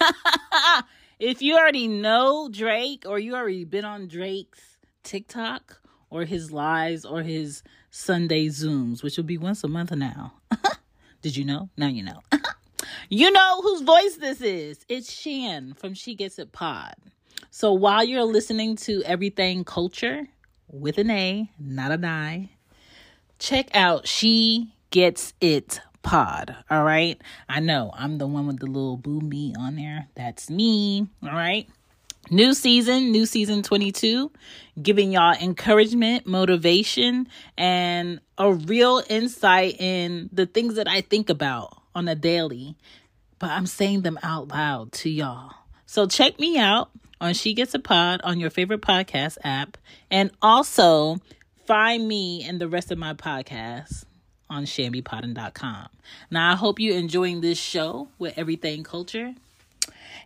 if you already know Drake or you already been on Drake's TikTok or his lives or his Sunday Zooms, which will be once a month now. Did you know? Now you know. you know whose voice this is. It's Shan from She Gets It Pod. So while you're listening to Everything Culture with an A, not an I, check out She Gets It Pod. All right. I know I'm the one with the little boom me on there. That's me. All right. New season, new season 22, giving y'all encouragement, motivation, and a real insight in the things that I think about on a daily, but I'm saying them out loud to y'all. So check me out on She Gets It Pod on your favorite podcast app, and also find me and the rest of my podcasts on shambypodden.com. Now, I hope you're enjoying this show with Everything Culture.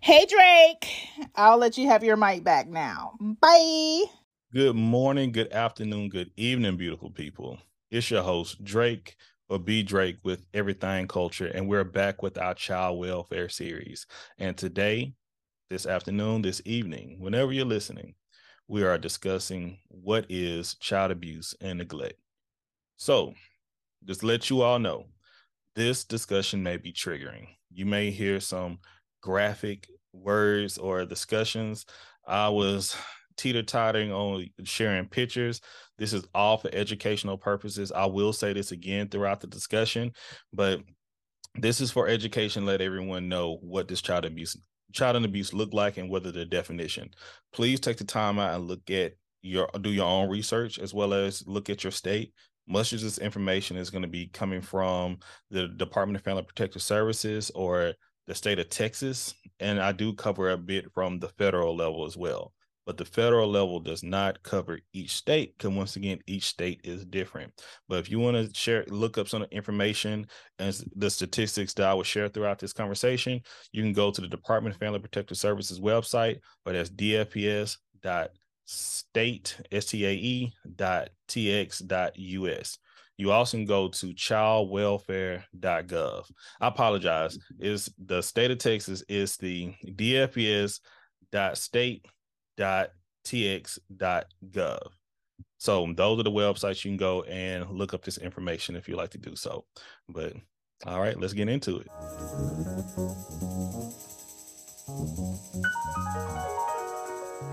Hey, Drake. I'll let you have your mic back now. Bye. Good morning, good afternoon, good evening, beautiful people. It's your host, Drake or B Drake with Everything Culture, and we're back with our child welfare series. And today, this afternoon, this evening, whenever you're listening, we are discussing what is child abuse and neglect. So, just let you all know, this discussion may be triggering. You may hear some graphic words or discussions. I was teeter tottering on sharing pictures. This is all for educational purposes. I will say this again throughout the discussion, but this is for education. Let everyone know what this child abuse child and abuse look like and whether the definition. Please take the time out and look at your do your own research as well as look at your state. Much of this information is going to be coming from the Department of Family Protective Services or the state of Texas, and I do cover a bit from the federal level as well. But the federal level does not cover each state because once again, each state is different. But if you want to share, look up some information and the statistics that I will share throughout this conversation, you can go to the Department of Family Protective Services website, or that's dfps.state, S-T-A-E, dot T-X dot U-S. You also can go to childwelfare.gov. I apologize. Is the state of Texas is the dfes dot state dot tx dot gov So those are the websites you can go and look up this information if you like to do so. But all right, let's get into it. Wake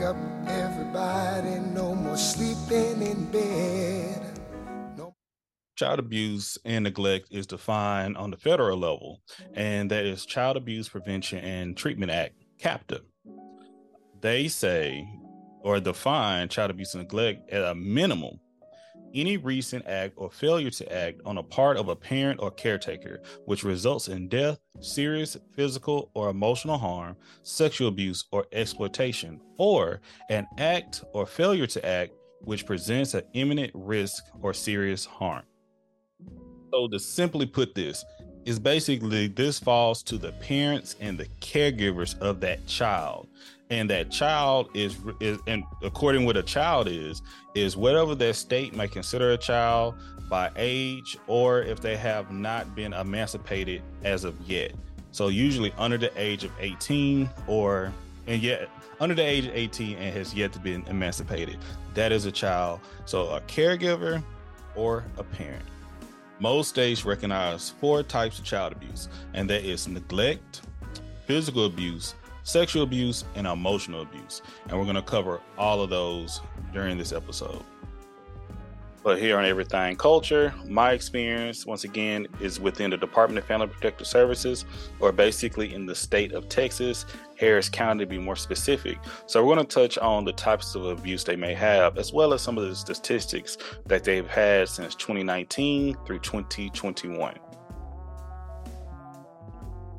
up, everybody, no more sleeping in bed. Child abuse and neglect is defined on the federal level, and that is Child Abuse Prevention and Treatment Act, CAPTA. They say or define child abuse and neglect at a minimum any recent act or failure to act on a part of a parent or caretaker, which results in death, serious physical or emotional harm, sexual abuse, or exploitation, or an act or failure to act which presents an imminent risk or serious harm. So, to simply put this, is basically this falls to the parents and the caregivers of that child. And that child is is and according what a child is is whatever their state may consider a child by age or if they have not been emancipated as of yet. So usually under the age of 18 or and yet under the age of 18 and has yet to be emancipated. That is a child. So a caregiver or a parent most states recognize four types of child abuse and that is neglect physical abuse sexual abuse, and emotional abuse. And we're going to cover all of those during this episode. But here on Everything Culture, my experience, once again, is within the Department of Family Protective Services, or basically in the state of Texas, Harris County to be more specific. So, we're going to touch on the types of abuse they may have, as well as some of the statistics that they've had since 2019 through 2021.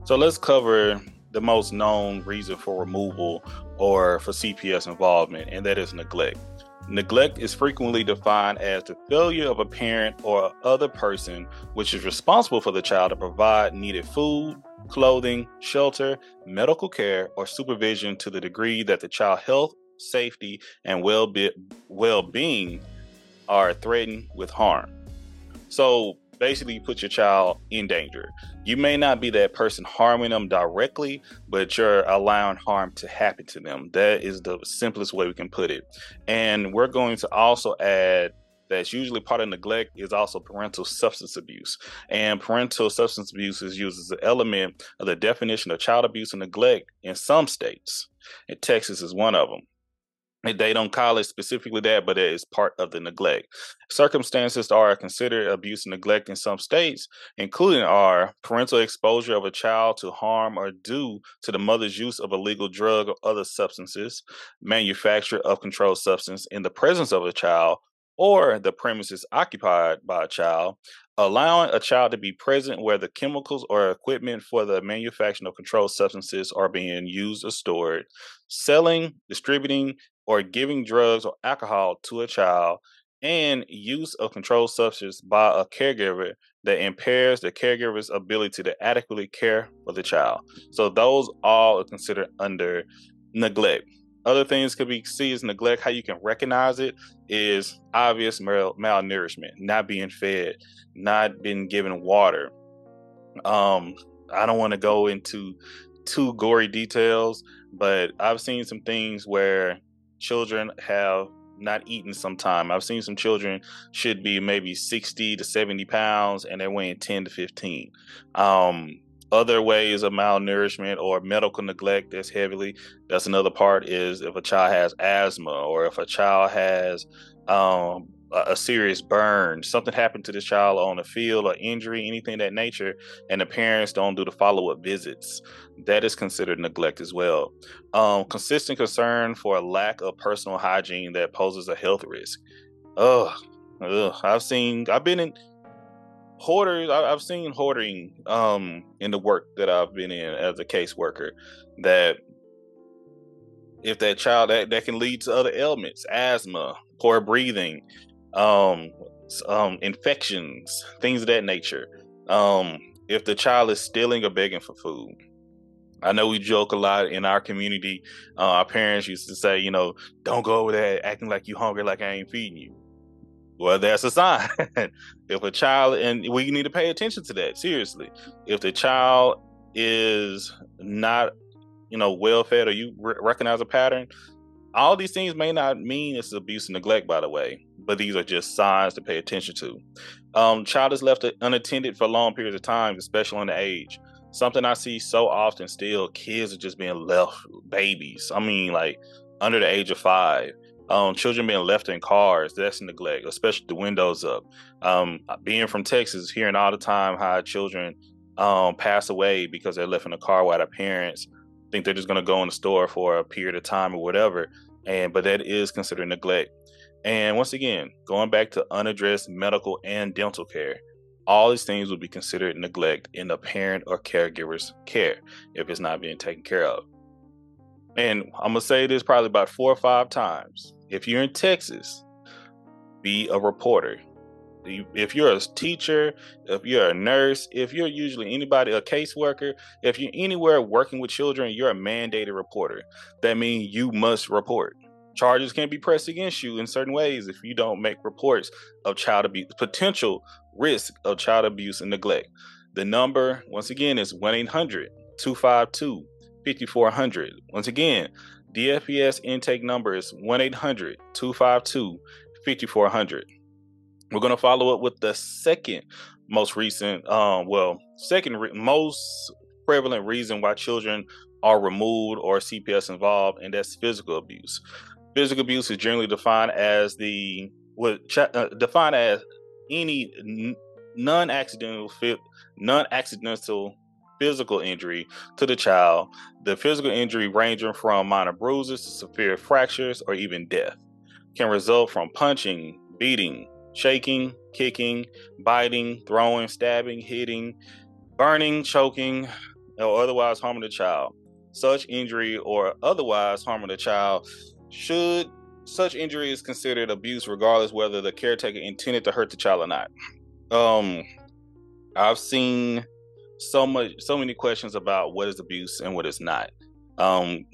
So, let's cover the most known reason for removal or for CPS involvement, and that is neglect. Neglect is frequently defined as the failure of a parent or other person which is responsible for the child to provide needed food, clothing, shelter, medical care, or supervision to the degree that the child health, safety, and well-being are threatened with harm. So basically you put your child in danger. You may not be that person harming them directly, but you're allowing harm to happen to them. That is the simplest way we can put it. And we're going to also add that's usually part of neglect is also parental substance abuse. And parental substance abuse is used as an element of the definition of child abuse and neglect in some states. And Texas is one of them. They don't call it specifically that, but it is part of the neglect. Circumstances are considered abuse and neglect in some states, including are parental exposure of a child to harm or due to the mother's use of illegal drug or other substances, manufacture of controlled substance in the presence of a child, or the premises occupied by a child, allowing a child to be present where the chemicals or equipment for the manufacture of controlled substances are being used or stored, selling, distributing, or giving drugs or alcohol to a child, and use of controlled substance by a caregiver that impairs the caregiver's ability to adequately care for the child. So those all are considered under neglect. Other things could be seen as neglect. How you can recognize it is obvious mal- malnourishment, not being fed, not being given water. Um, I don't want to go into too gory details, but I've seen some things where children have not eaten some time. I've seen some children should be maybe 60 to 70 pounds and they're weighing 10 to 15. Um, other ways of malnourishment or medical neglect that's heavily that's another part is if a child has asthma or if a child has um, a, serious burn. Something happened to this child on the field or injury anything that nature and the parents don't do the follow-up visits. That is considered neglect as well. Um, consistent concern for a lack of personal hygiene that poses a health risk. Ugh, ugh. i've seen i've been in hoarders I, have seen hoarding um in the work that i've been in as a caseworker that if that child that, that can lead to other ailments asthma poor breathing um um infections things of that nature um if the child is stealing or begging for food I know we joke a lot in our community. Uh, our parents used to say, you know, don't go over there acting like you hungry, like I ain't feeding you. Well, that's a sign. if a child, and we need to pay attention to that seriously. If the child is not, you know, well fed, or you re- recognize a pattern, all these things may not mean it's abuse and neglect, by the way, but these are just signs to pay attention to. Um, child is left unattended for long periods of time, especially on the age. Something I see so often still, kids are just being left babies. I mean, like under the age of five um, children being left in cars, that's neglect, especially the windows up. Um, being from Texas, hearing all the time how children um, pass away because they're left in a car while their parents think they're just going to go in the store for a period of time or whatever. And but that is considered neglect. And once again, going back to unaddressed medical and dental care, all these things would be considered neglect in the parent or caregiver's care if it's not being taken care of. And I'm gonna say this probably about four or five times if you're in Texas, be a reporter. If you're a teacher, if you're a nurse, if you're usually anybody, a caseworker, if you're anywhere working with children, you're a mandated reporter. That means you must report. Charges can be pressed against you in certain ways if you don't make reports of child abuse, potential risk of child abuse and neglect. The number, once again, is 1 800 252 5400. Once again, DFPS intake number is 1 800 252 5400. We're going to follow up with the second most recent, um, well, second re- most prevalent reason why children are removed or CPS involved, and that's physical abuse. Physical abuse is generally defined as the what uh, defined as any n- non-accidental non-accidental physical injury to the child, the physical injury ranging from minor bruises to severe fractures or even death, can result from punching, beating, shaking, kicking, biting, throwing, stabbing, hitting, burning, choking, or otherwise harming the child. Such injury or otherwise harming the child should such injury is considered abuse regardless whether the caretaker intended to hurt the child or not. Um I've seen so much, so many questions about what is abuse and what is not. Um,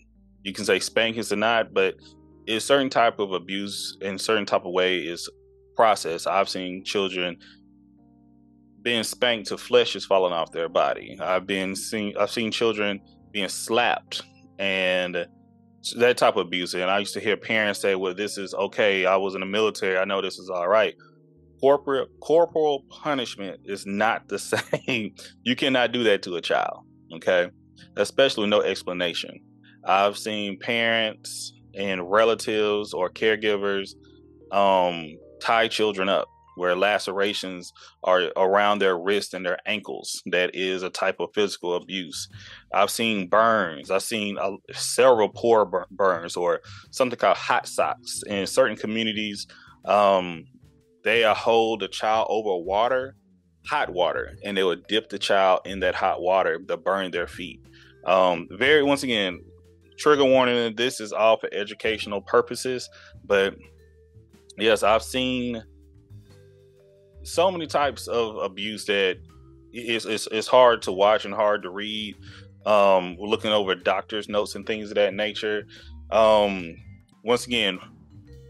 you can say spankings or not, but a certain type of abuse in certain type of way is process. I've seen children being spanked to flesh is falling off their body. I've been seen I've seen children being slapped and that type of abuse. And I used to hear parents say, "Well, this is okay. I was in the military. I know this is all right." Corporate corporal punishment is not the same. you cannot do that to a child. Okay, especially no explanation. I've seen parents and relatives or caregivers um, tie children up where lacerations are around their wrists and their ankles. That is a type of physical abuse. I've seen burns. I've seen uh, several poor burns or something called hot socks. In certain communities, um, they hold the child over water, hot water, and they would dip the child in that hot water to burn their feet. Um, very, once again, trigger warning this is all for educational purposes, but yes, I've seen so many types of abuse that it's, it's, it's hard to watch and hard to read. Um, looking over doctors' notes and things of that nature. Um, once again,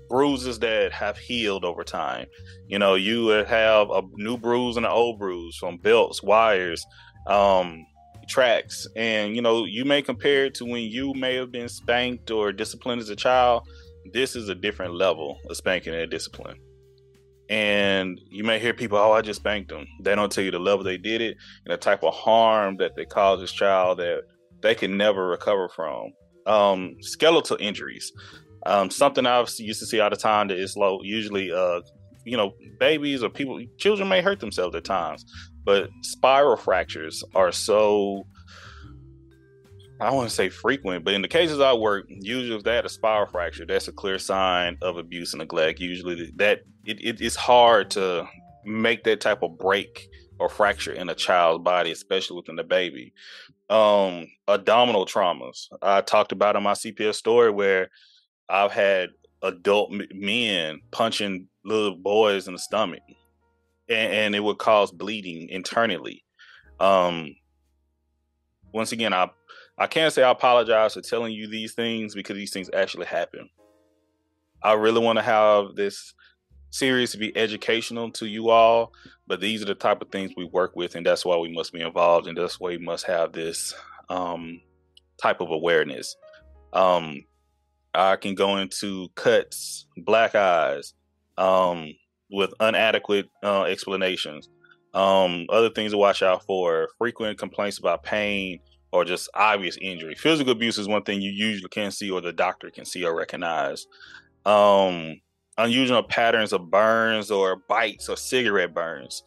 bruises that have healed over time. You know, you would have a new bruise and an old bruise from belts, wires, um, tracks, and you know, you may compare it to when you may have been spanked or disciplined as a child. This is a different level of spanking and discipline. And you may hear people, oh, I just spanked them. They don't tell you the level they did it and the type of harm that they caused this child that they can never recover from. Um, skeletal injuries. Um, something I used to see all the time that is low, usually, uh, you know, babies or people, children may hurt themselves at times, but spiral fractures are so I to say frequent, but in the cases I work, usually if they had a spiral fracture, that's a clear sign of abuse and neglect. Usually that it, it, it's hard to make that type of break or fracture in a child's body, especially within the baby. Um, abdominal traumas. I talked about in my CPS story where I've had adult men punching little boys in the stomach, and, and it would cause bleeding internally. Um, once again, I I can't say I apologize for telling you these things because these things actually happen. I really want to have this series to be educational to you all, but these are the type of things we work with, and that's why we must be involved, and that's why we must have this um, type of awareness. Um, I can go into cuts, black eyes, um, with inadequate uh, explanations. Um, other things to watch out for: frequent complaints about pain, or just obvious injury. Physical abuse is one thing you usually can see or the doctor can see or recognize. Um, unusual patterns of burns or bites or cigarette burns.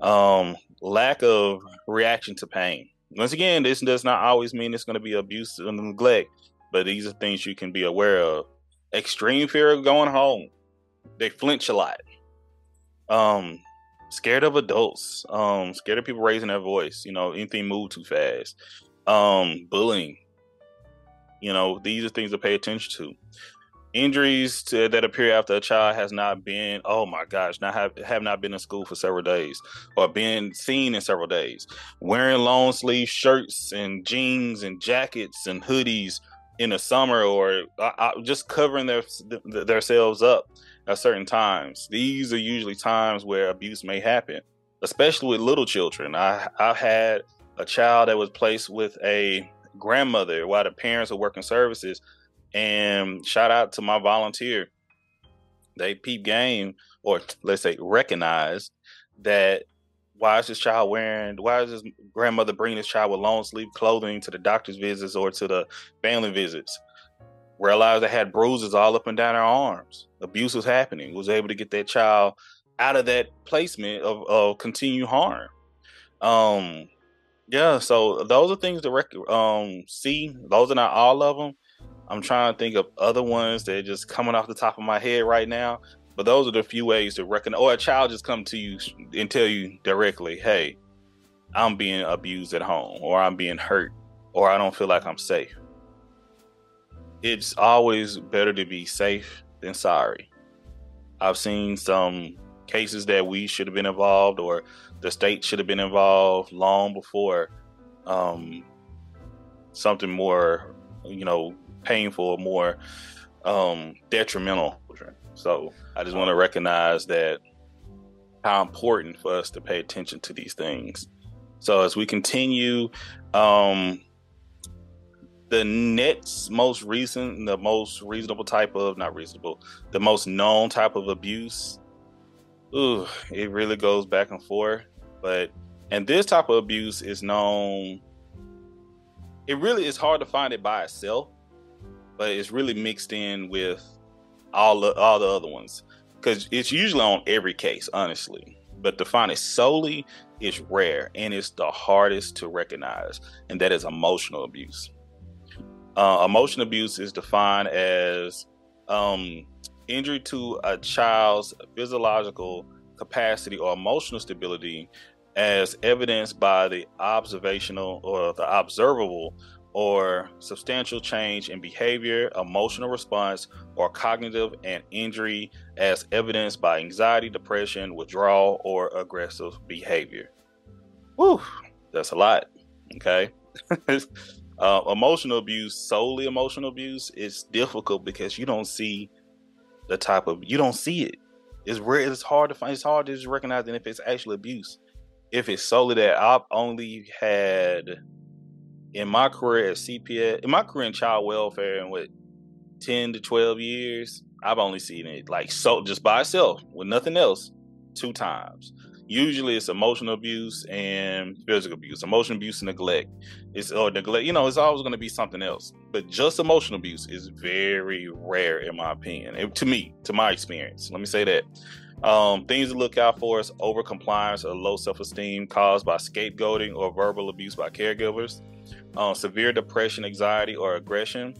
Um, lack of reaction to pain. Once again, this does not always mean it's going to be abuse and neglect, but these are things you can be aware of. Extreme fear of going home. They flinch a lot. Um, scared of adults. Um, scared of people raising their voice. You know, anything move too fast um, bullying. You know, these are things to pay attention to. Injuries to, that appear after a child has not been, oh my gosh, not have, have not been in school for several days or been seen in several days. Wearing long sleeve shirts and jeans and jackets and hoodies in the summer or uh, uh just covering their themselves up at certain times. These are usually times where abuse may happen, especially with little children. I I've had a child that was placed with a grandmother while the parents are working services. And shout out to my volunteer. They peep game, or let's say recognize that why is this child wearing why is this grandmother bringing this child with long sleeve clothing to the doctor's visits or to the family visits realized they had bruises all up and down their arms abuse was happening was able to get that child out of that placement of, of continued harm um yeah, so those are things to rec- um see. Those are not all of them. I'm trying to think of other ones that are just coming off the top of my head right now. But those are the few ways to recognize. Or a child just come to you and tell you directly, "Hey, I'm being abused at home, or I'm being hurt, or I don't feel like I'm safe." It's always better to be safe than sorry. I've seen some cases that we should have been involved or the state should have been involved long before um, something more, you know, painful, more um, detrimental. So I just want to recognize that how important for us to pay attention to these things. So as we continue, um, the next most recent, the most reasonable type of not reasonable, the most known type of abuse. Ooh, it really goes back and forth. But and this type of abuse is known. It really is hard to find it by itself, but it's really mixed in with all the all the other ones because it's usually on every case, honestly. But to find it solely is rare and it's the hardest to recognize, and that is emotional abuse. Uh, emotional abuse is defined as um, injury to a child's physiological capacity or emotional stability as evidenced by the observational or the observable or substantial change in behavior, emotional response, or cognitive and injury as evidenced by anxiety, depression, withdrawal, or aggressive behavior. Whew, that's a lot. Okay. Uh, emotional abuse, solely emotional abuse, is difficult because you don't see the type of you don't see it. It's rare. It's hard to find. It's hard to just recognize if it's actually abuse. If it's solely that I've only had in my career at CPS, in my career in child welfare, and what ten to twelve years, I've only seen it like so just by itself with nothing else two times usually it's emotional abuse and physical abuse emotional abuse and neglect. It's or neglect you know it's always going to be something else. But just emotional abuse is very rare in my opinion it, to me to my experience. Let me say that. Um, things to look out for is over compliance or low self-esteem caused by scapegoating or verbal abuse by caregivers um, severe depression anxiety or aggression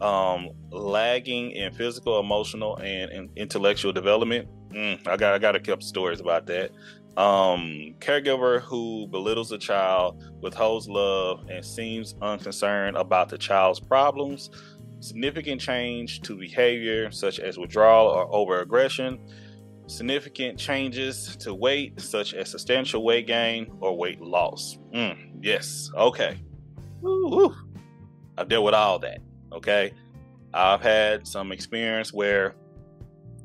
um, lagging in physical emotional and, and intellectual development. Mm, I got I got a couple stories about that um, caregiver who belittles a child, withholds love, and seems unconcerned about the child's problems, significant change to behavior such as withdrawal or overaggression, significant changes to weight such as substantial weight gain or weight loss. Mm, yes, okay. I've dealt with all that. Okay, I've had some experience where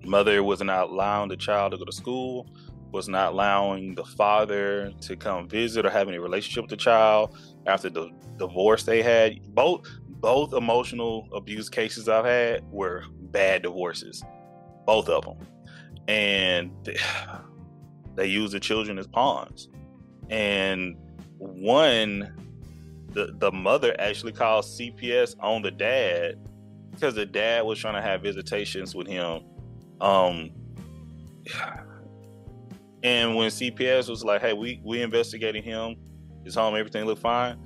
mother was not allowing the child to go to school was not allowing the father to come visit or have any relationship with the child after the divorce they had. Both both emotional abuse cases I've had were bad divorces, both of them, and they, they use the children as pawns. And one, the the mother actually called CPS on the dad because the dad was trying to have visitations with him. Um, and when CPS was like, "Hey, we we investigating him, his home, everything looked fine.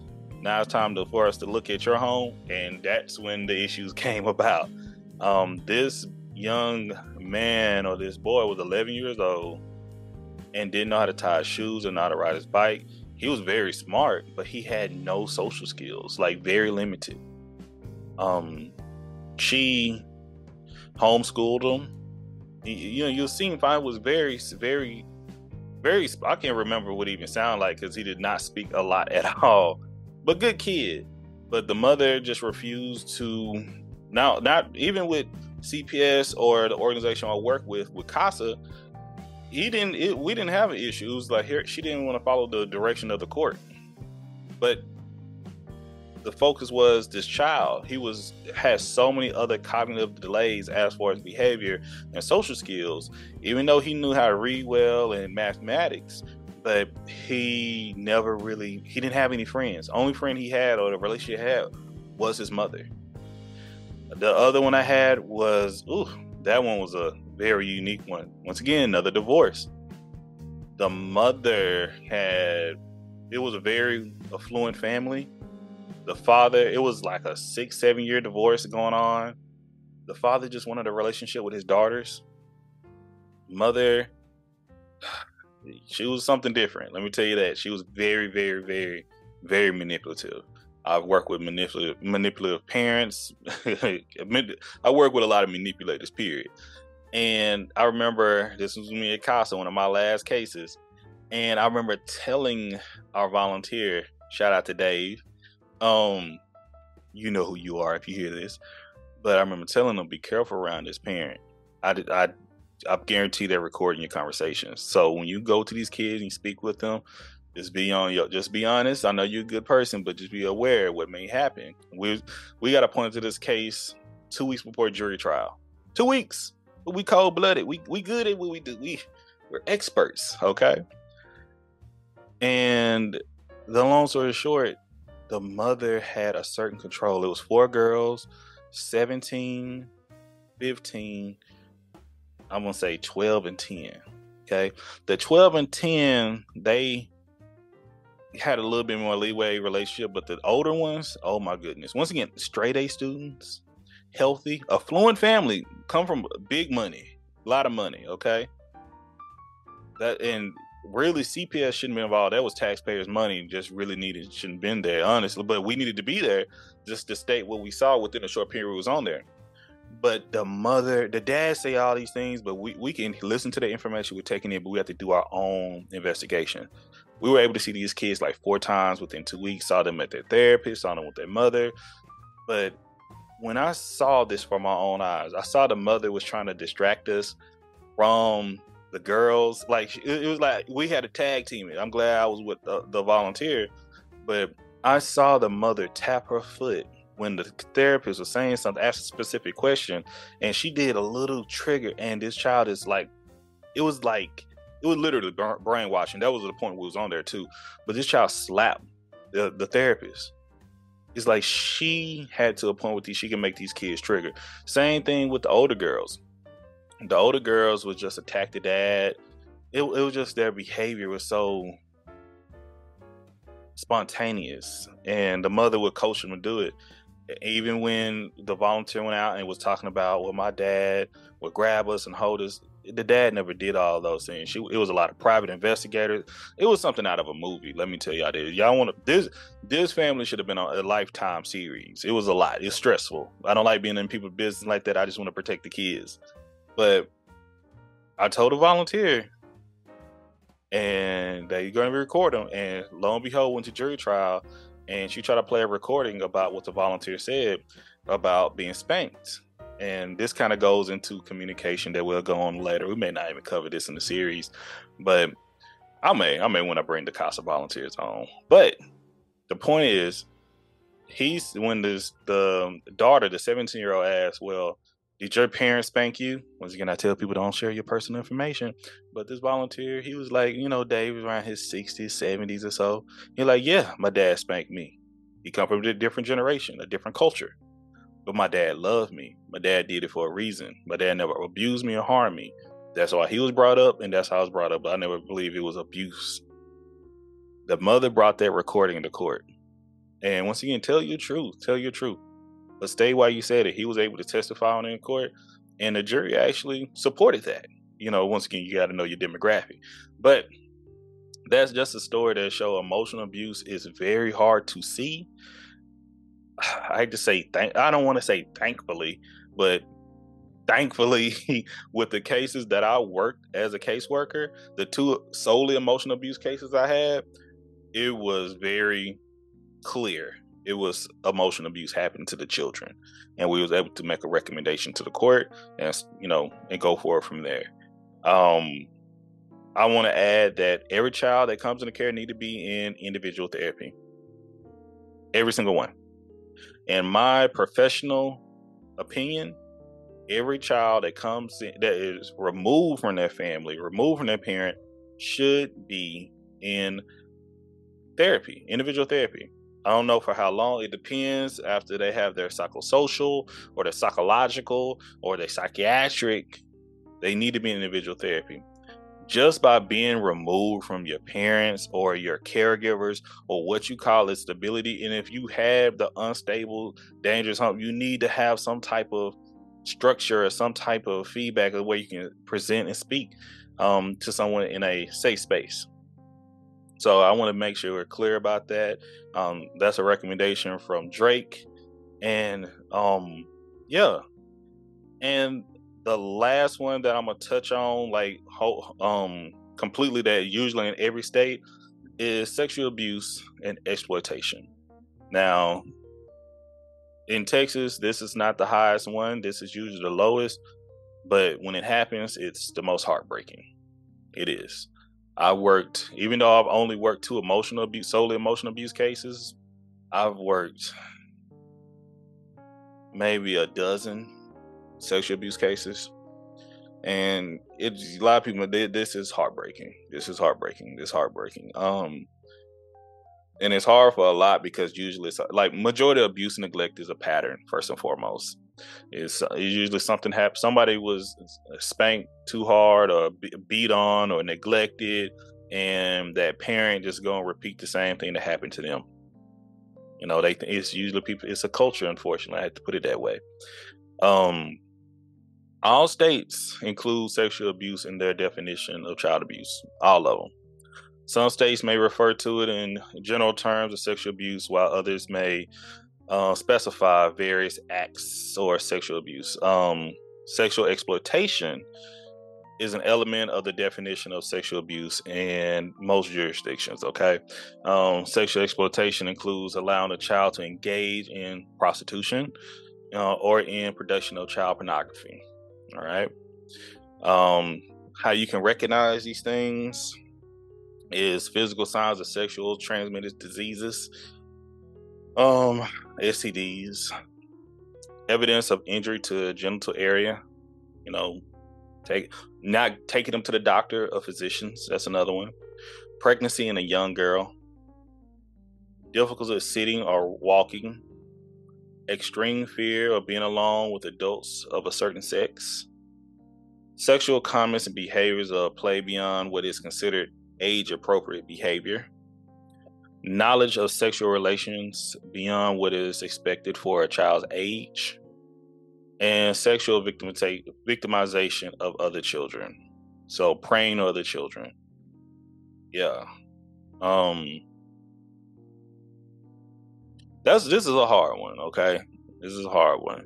Now it's time to, for us to look at your home," and that's when the issues came about. Um, this young man or this boy was 11 years old and didn't know how to tie his shoes or how to ride his bike. He was very smart, but he had no social skills, like very limited. Um, she homeschooled him. you know, you'll see him find was very, very very I can't remember what even sounded like because he did not speak a lot at all. But good kid. But the mother just refused to now not even with CPS or the organization I work with with CASA, he didn't it, we didn't have an issue. It was like here she didn't want to follow the direction of the court. But the focus was this child. He was has so many other cognitive delays as far as behavior and social skills. Even though he knew how to read well and mathematics, but he never really he didn't have any friends. Only friend he had or the relationship he had was his mother. The other one I had was ooh, that one was a very unique one. Once again, another divorce. The mother had it was a very affluent family the father, it was like a six, seven year divorce going on. The father just wanted a relationship with his daughters. Mother, she was something different. Let me tell you that. She was very, very, very, very manipulative. I've worked with manipulative, manipulative parents. I work with a lot of manipulators, period. And I remember this was me at CASA, one of my last cases. And I remember telling our volunteer, shout out to Dave, um, you know who you are if you hear this. But I remember telling them, be careful around this parent. I did I I guarantee they're recording your conversations. So when you go to these kids and speak with them, just be on your just be honest. I know you're a good person, but just be aware of what may happen. We we got appointed to this case two weeks before jury trial. Two weeks. We cold blooded. We we good at what we do. We we're experts, okay? And the long story short, the mother had a certain control. It was four girls, 17, 15, I'm gonna say 12 and 10. Okay. The 12 and 10, they had a little bit more leeway relationship, but the older ones, oh my goodness. Once again, straight A students, healthy, affluent family, come from big money, a lot of money, okay? That and really CPS shouldn't be involved. That was taxpayers' money, just really needed shouldn't been there, honestly. But we needed to be there just to state what we saw within a short period was on there. But the mother, the dad say all these things, but we, we can listen to the information we're taking in, but we have to do our own investigation. We were able to see these kids like four times within two weeks, saw them at their therapist, saw them with their mother. But when I saw this from my own eyes, I saw the mother was trying to distract us from the girls. Like it, was like we had a tag team. I'm glad I was with the, the volunteer, but I saw the mother tap her foot when the therapist was saying something, asked a specific question, and she did a little trigger, and this child is like, it was like, it was literally brainwashing. That was the point we was on there too. But this child slapped the, the therapist. It's like she had to a point with these, she can make these kids trigger. Same thing with the older girls the older girls would just attack the dad. It, it was just their behavior was so spontaneous, and the mother would coach them to do it. Even when the volunteer went out and was talking about, well, my dad would grab us and hold us. The dad never did all those things. She, it was a lot of private investigators. It was something out of a movie. Let me tell y'all this. Y'all want to this this family should have been on a lifetime series. It was a lot. It's stressful. I don't like being in people's business like that. I just want to protect the kids. But I told a volunteer, and they're going to record them. And lo and behold, went to jury trial, and she tried to play a recording about what the volunteer said about being spanked. And this kind of goes into communication that we'll go on later. We may not even cover this in the series, but I may, I may want to bring the CASA volunteers on. But the point is, he's when this the daughter, the 17 year old, asked, "Well, did your parents spank you? Once again, I tell people don't share your personal information. But this volunteer, he was like, you know, Dave was around his 60s, 70s or so. He's like, yeah, my dad spanked me. He come from a different generation, a different culture. But my dad loved me. My dad did it for a reason. My dad never abused me or harmed me. That's why he was brought up, and that's how I was brought up. But I never believe it was abuse. The mother brought that recording to court. And once again, tell your truth. Tell your truth. But stay while you said it. He was able to testify on in court, and the jury actually supported that. You know, once again, you got to know your demographic. But that's just a story that show emotional abuse is very hard to see. I hate to say thank. I don't want to say thankfully, but thankfully, with the cases that I worked as a caseworker, the two solely emotional abuse cases I had, it was very clear it was emotional abuse happening to the children. And we was able to make a recommendation to the court and you know and go forward from there. Um i want to add that every child that comes into care need to be in individual therapy. Every single one. In my professional opinion every child that comes in, that is removed from their family removed from their parent should be in therapy individual therapy I don't know for how long. It depends after they have their psychosocial or their psychological or their psychiatric. They need to be in individual therapy. Just by being removed from your parents or your caregivers or what you call it stability. And if you have the unstable, dangerous home, you need to have some type of structure or some type of feedback of where you can present and speak um, to someone in a safe space. So I want to make sure we're clear about that. Um, that's a recommendation from Drake, and um, yeah, and the last one that I'm gonna touch on, like um, completely that usually in every state is sexual abuse and exploitation. Now, in Texas, this is not the highest one. This is usually the lowest, but when it happens, it's the most heartbreaking. It is. I worked, even though I've only worked two emotional abuse, solely emotional abuse cases, I've worked maybe a dozen sexual abuse cases. And it's a lot of people. This is heartbreaking. This is heartbreaking. This is heartbreaking. Um, and it's hard for a lot because usually it's like majority of abuse and neglect is a pattern first and foremost. It's, it's usually something happened somebody was spanked too hard or beat on or neglected and that parent just going to repeat the same thing that happened to them. You know they it's usually people it's a culture unfortunately i have to put it that way. Um all states include sexual abuse in their definition of child abuse all of them some states may refer to it in general terms of sexual abuse, while others may uh, specify various acts or sexual abuse. Um, sexual exploitation is an element of the definition of sexual abuse in most jurisdictions. Okay, um, sexual exploitation includes allowing a child to engage in prostitution uh, or in production of child pornography. All right. Um, how you can recognize these things is physical signs of sexual transmitted diseases, um, STDs, evidence of injury to genital area, you know, take not taking them to the doctor or physicians. That's another one. Pregnancy in a young girl, difficulty sitting or walking, extreme fear of being alone with adults of a certain sex, sexual comments and behaviors of play beyond what is considered age appropriate behavior, knowledge of sexual relations beyond what is expected for a child's age, and sexual victimization of other children. So preying on other children. Yeah. Um that's this is a hard one, okay? This is a hard one.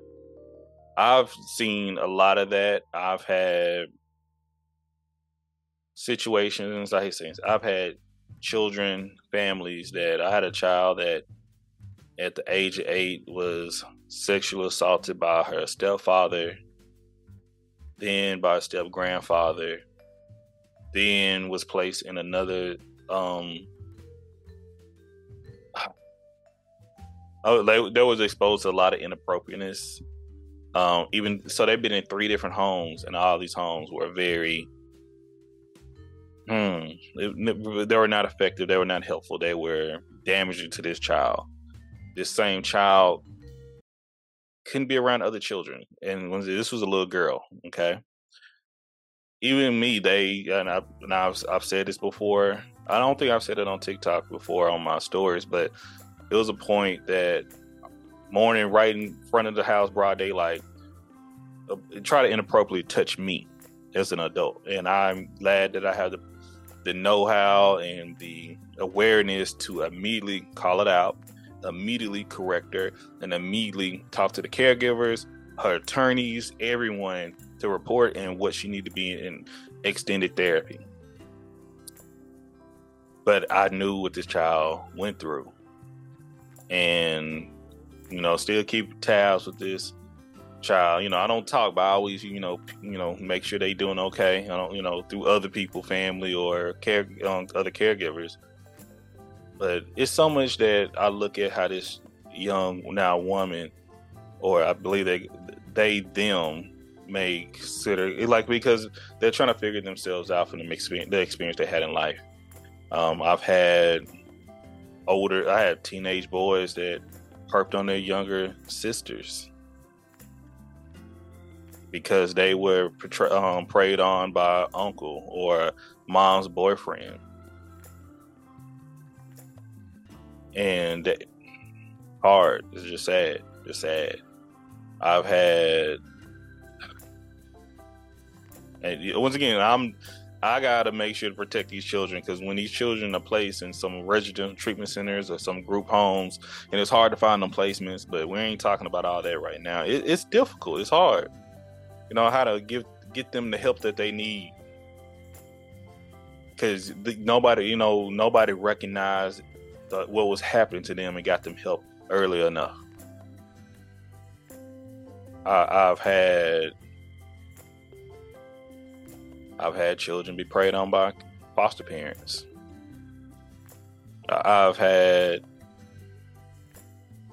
I've seen a lot of that. I've had situations. I hate saying I've had children, families that I had a child that at the age of eight was sexually assaulted by her stepfather, then by a step grandfather, then was placed in another um oh they, they was exposed to a lot of inappropriateness um even so they've been in three different homes and all these homes were very Hmm. They were not effective. They were not helpful. They were damaging to this child. This same child couldn't be around other children. And this was a little girl, okay. Even me, they and, I, I've I've said this before. I don't think I've said it on TikTok before on my stories, but it was a point that morning right in front of the house, broad daylight, uh, try to inappropriately touch me as an adult. And I'm glad that I have the the know-how and the awareness to immediately call it out, immediately correct her, and immediately talk to the caregivers, her attorneys, everyone to report and what she need to be in extended therapy. But I knew what this child went through. And you know, still keep tabs with this child. You know, I don't talk, but I always, you know, you know, make sure they doing okay. I don't, you know, through other people, family or care, um, other caregivers. But it's so much that I look at how this young now woman, or I believe they, they them may consider like because they're trying to figure themselves out from the experience, the experience they had in life. Um, I've had older, I had teenage boys that harped on their younger sisters because they were um, preyed on by uncle or mom's boyfriend. And hard. It's just sad. Just sad. I've had, and once again, I'm, I gotta make sure to protect these children because when these children are placed in some residential treatment centers or some group homes, and it's hard to find them placements, but we ain't talking about all that right now. It, it's difficult. It's hard you know how to give get them the help that they need. Because nobody you know nobody recognized the, what was happening to them and got them help early enough. I, i've had i've had children be preyed on by foster parents. I've had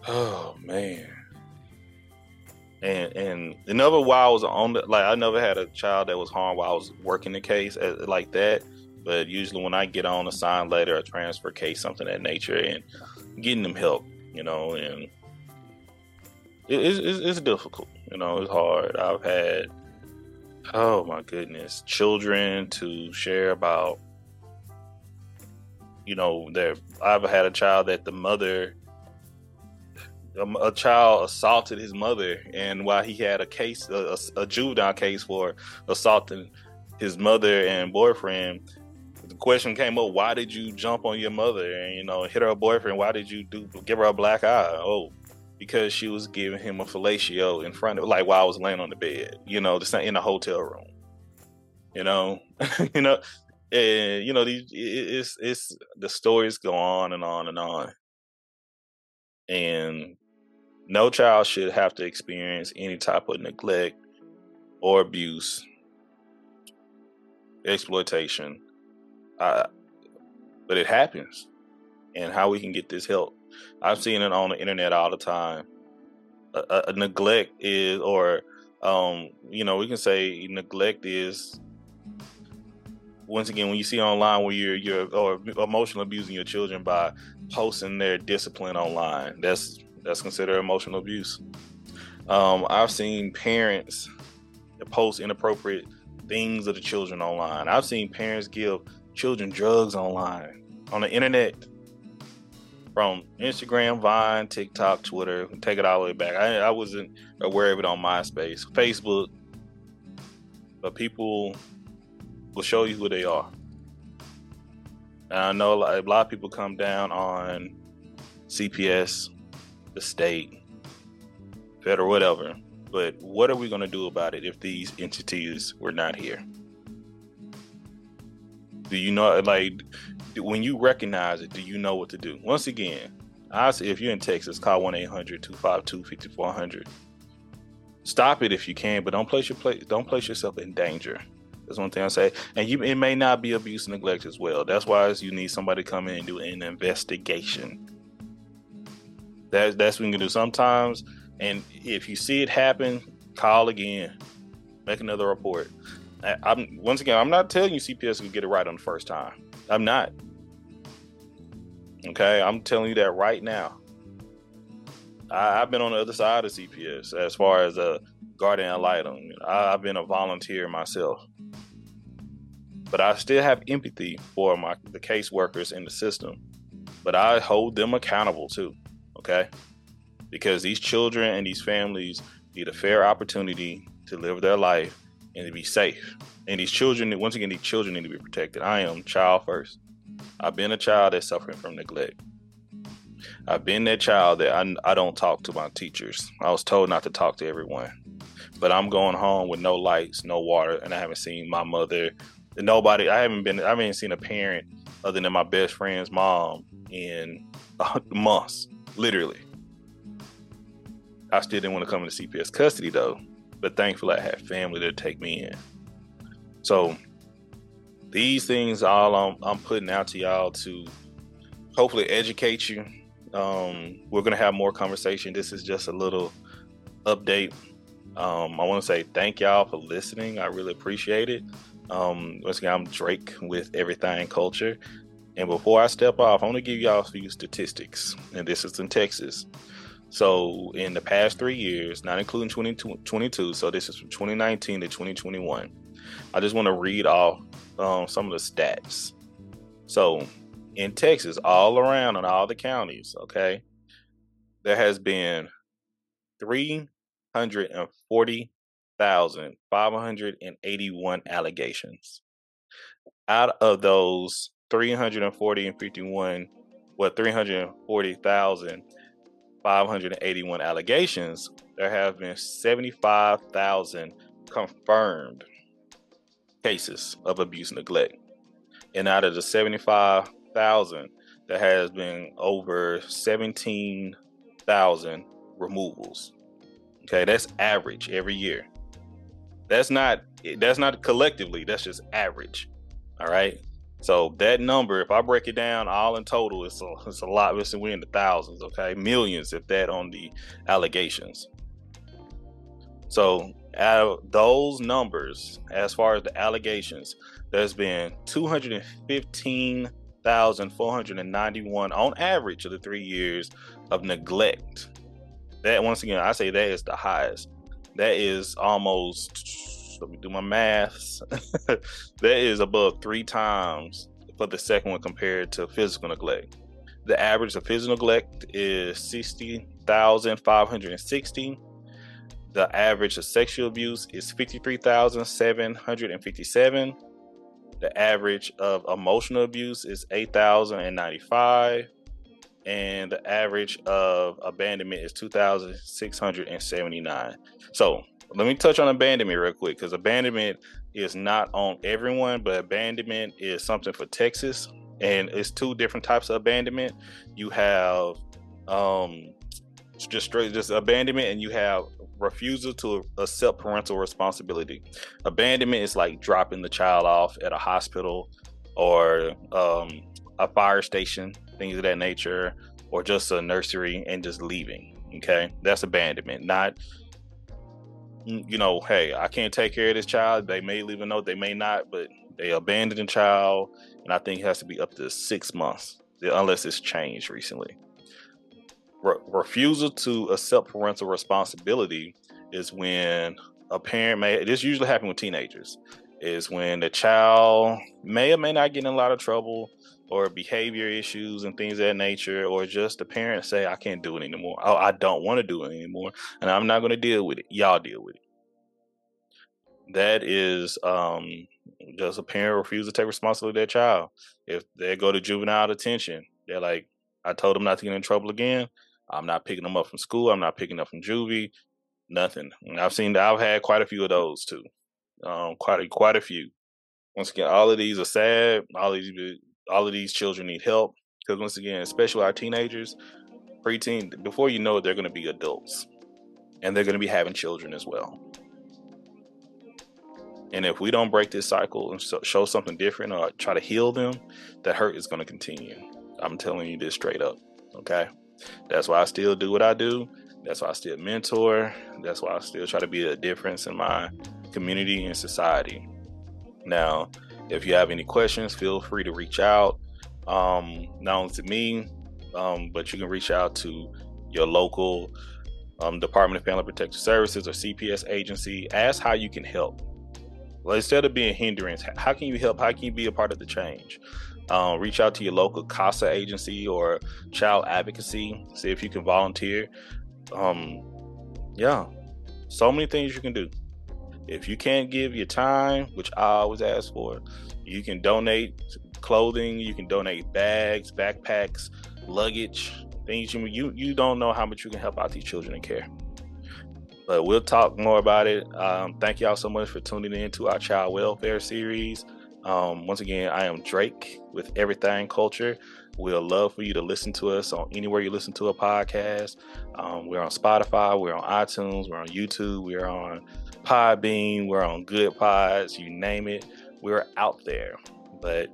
oh man and and another while I was on the like I never had a child that was harmed while I was working the case as, uh, like that. But usually when I get on a sign letter, a transfer case, something that nature, and getting them help, you know, and it, it's, it's difficult, you know, it's hard. I've had oh my goodness, children to share about, you know, their I've had a child that the mother a, a, child assaulted his mother, and while he had a case, a, a, juvenile case for assaulting his mother and boyfriend, the question came up: Why did you jump on your mother and you know hit her boyfriend? Why did you do give her a black eye? Oh, because she was giving him a fellatio in front of, like while I was laying on the bed, you know, the in the hotel room. You know, you know, and you know these it's it's the stories go on and on and on and no child should have to experience any type of neglect or abuse, exploitation. Uh, but it happens. And how we can get this help. I've seen it on the internet all the time. A, a neglect is, or, um, you know, we can say neglect is once again when you see online where you're you're or emotional abusing your children by posting their discipline online that's that's considered emotional abuse. Um, I've seen parents post inappropriate things of the children online. I've seen parents give children drugs online on the internet from Instagram, Vine, TikTok, Twitter. Take it all the way back. I, I wasn't aware of it on MySpace, Facebook, but people will show you who they are. And I know a lot, a lot of people come down on CPS the state, federal, whatever. But what are we going to do about it if these entities were not here? Do you know, like, when you recognize it, do you know what to do? Once again, I say if you're in Texas, call 1 800 252 5400. Stop it if you can, but don't place your place, don't place yourself in danger. That's one thing I say. And you, it may not be abuse and neglect as well. That's why you need somebody to come in and do an investigation. That, that's what we can do sometimes. And if you see it happen, call again, make another report. I, I'm once again, I'm not telling you CPS will get it right on the first time. I'm not. Okay, I'm telling you that right now. I, have been on the other side of CPS as far as uh, a guardian ad litem. I, I've been a volunteer myself, but I still have empathy for my the caseworkers in the system. But I hold them accountable too okay? Because these children and these families need a fair opportunity to live their life and to be safe. And these children, once again, these children need to be protected. I am child first. I've been a child that's suffering from neglect. I've been that child that I, I don't talk to my teachers. I was told not to talk to everyone. But I'm going home with no lights, no water, and I haven't seen my mother. Nobody, I haven't been, I haven't seen a parent other than my best friend's mom in months literally. I still didn't want to come into CPS custody though, but thankfully I had family to take me in. So these things all I'm, I'm putting out to y'all to hopefully educate you. Um, we're gonna have more conversation. This is just a little update. Um, I want to say thank y'all for listening. I really appreciate it. Um, once again, I'm Drake with Everything Culture. And before I step off, I want to give y'all a few statistics, and this is in Texas. So, in the past three years, not including 2022, so this is from 2019 to 2021, I just want to read off um, some of the stats. So, in Texas, all around in all the counties, okay, there has been 340,581 allegations. Out of those 340 and 51, what 340,581 allegations, there have been 75,000 confirmed cases of abuse and neglect. And out of the 75,000, there has been over 17,000 removals. Okay, that's average every year. That's not that's not collectively, that's just average. All right. So that number, if I break it down all in total, it's a, it's a lot. Listen, we're in the thousands, okay? Millions, if that, on the allegations. So out of those numbers, as far as the allegations, there's been 215,491 on average of the three years of neglect. That once again, I say that is the highest. That is almost let me do my maths. that is above three times for the second one compared to physical neglect. The average of physical neglect is 60,560 the average of sexual abuse is 53,757. The average of emotional abuse is 8,095. And the average of abandonment is 2,679. So let me touch on abandonment real quick because abandonment is not on everyone, but abandonment is something for Texas. And it's two different types of abandonment. You have um, just straight just abandonment, and you have refusal to accept parental responsibility. Abandonment is like dropping the child off at a hospital or um, a fire station, things of that nature, or just a nursery and just leaving. Okay, that's abandonment. Not, you know, hey, I can't take care of this child. They may leave a note, they may not, but they abandoned the child, and I think it has to be up to six months unless it's changed recently re- refusal to accept parental responsibility is when a parent may this usually happens with teenagers is when the child may or may not get in a lot of trouble or behavior issues and things that nature or just the parents say i can't do it anymore oh, i don't want to do it anymore and i'm not going to deal with it y'all deal with it that is um just a parent refuse to take responsibility of their child if they go to juvenile detention they're like i told them not to get in trouble again I'm not picking them up from school. I'm not picking up from juvie. Nothing. And I've seen. I've had quite a few of those too. Um, quite a quite a few. Once again, all of these are sad. All these, all of these children need help because once again, especially our teenagers, preteen. Before you know it, they're going to be adults, and they're going to be having children as well. And if we don't break this cycle and show something different or try to heal them, that hurt is going to continue. I'm telling you this straight up. Okay. That's why I still do what I do. That's why I still mentor. That's why I still try to be a difference in my community and society. Now, if you have any questions, feel free to reach out. Um, not only to me, um, but you can reach out to your local um, Department of Family Protective Services or CPS agency. Ask how you can help. Well, instead of being hindrance, how can you help? How can you be a part of the change? Um, reach out to your local CASA agency or child advocacy. See if you can volunteer. Um, yeah, so many things you can do. If you can't give your time, which I always ask for, you can donate clothing. You can donate bags, backpacks, luggage, things you you you don't know how much you can help out these children in care. But we'll talk more about it. Um, thank y'all so much for tuning in to our child welfare series. Um, once again, I am Drake with Everything Culture. We'll love for you to listen to us on anywhere you listen to a podcast. Um, we're on Spotify, we're on iTunes, we're on YouTube, we're on Podbean, we're on Goodpods, you name it. We're out there. But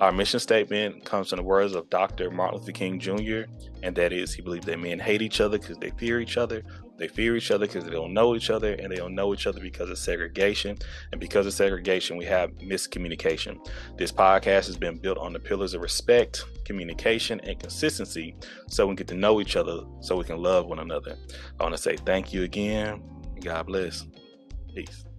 our mission statement comes from the words of Dr. Martin Luther King Jr., and that is he believed that men hate each other because they fear each other, they fear each other because they don't know each other, and they don't know each other because of segregation. And because of segregation, we have miscommunication. This podcast has been built on the pillars of respect, communication, and consistency so we get to know each other so we can love one another. I want to say thank you again. God bless. Peace.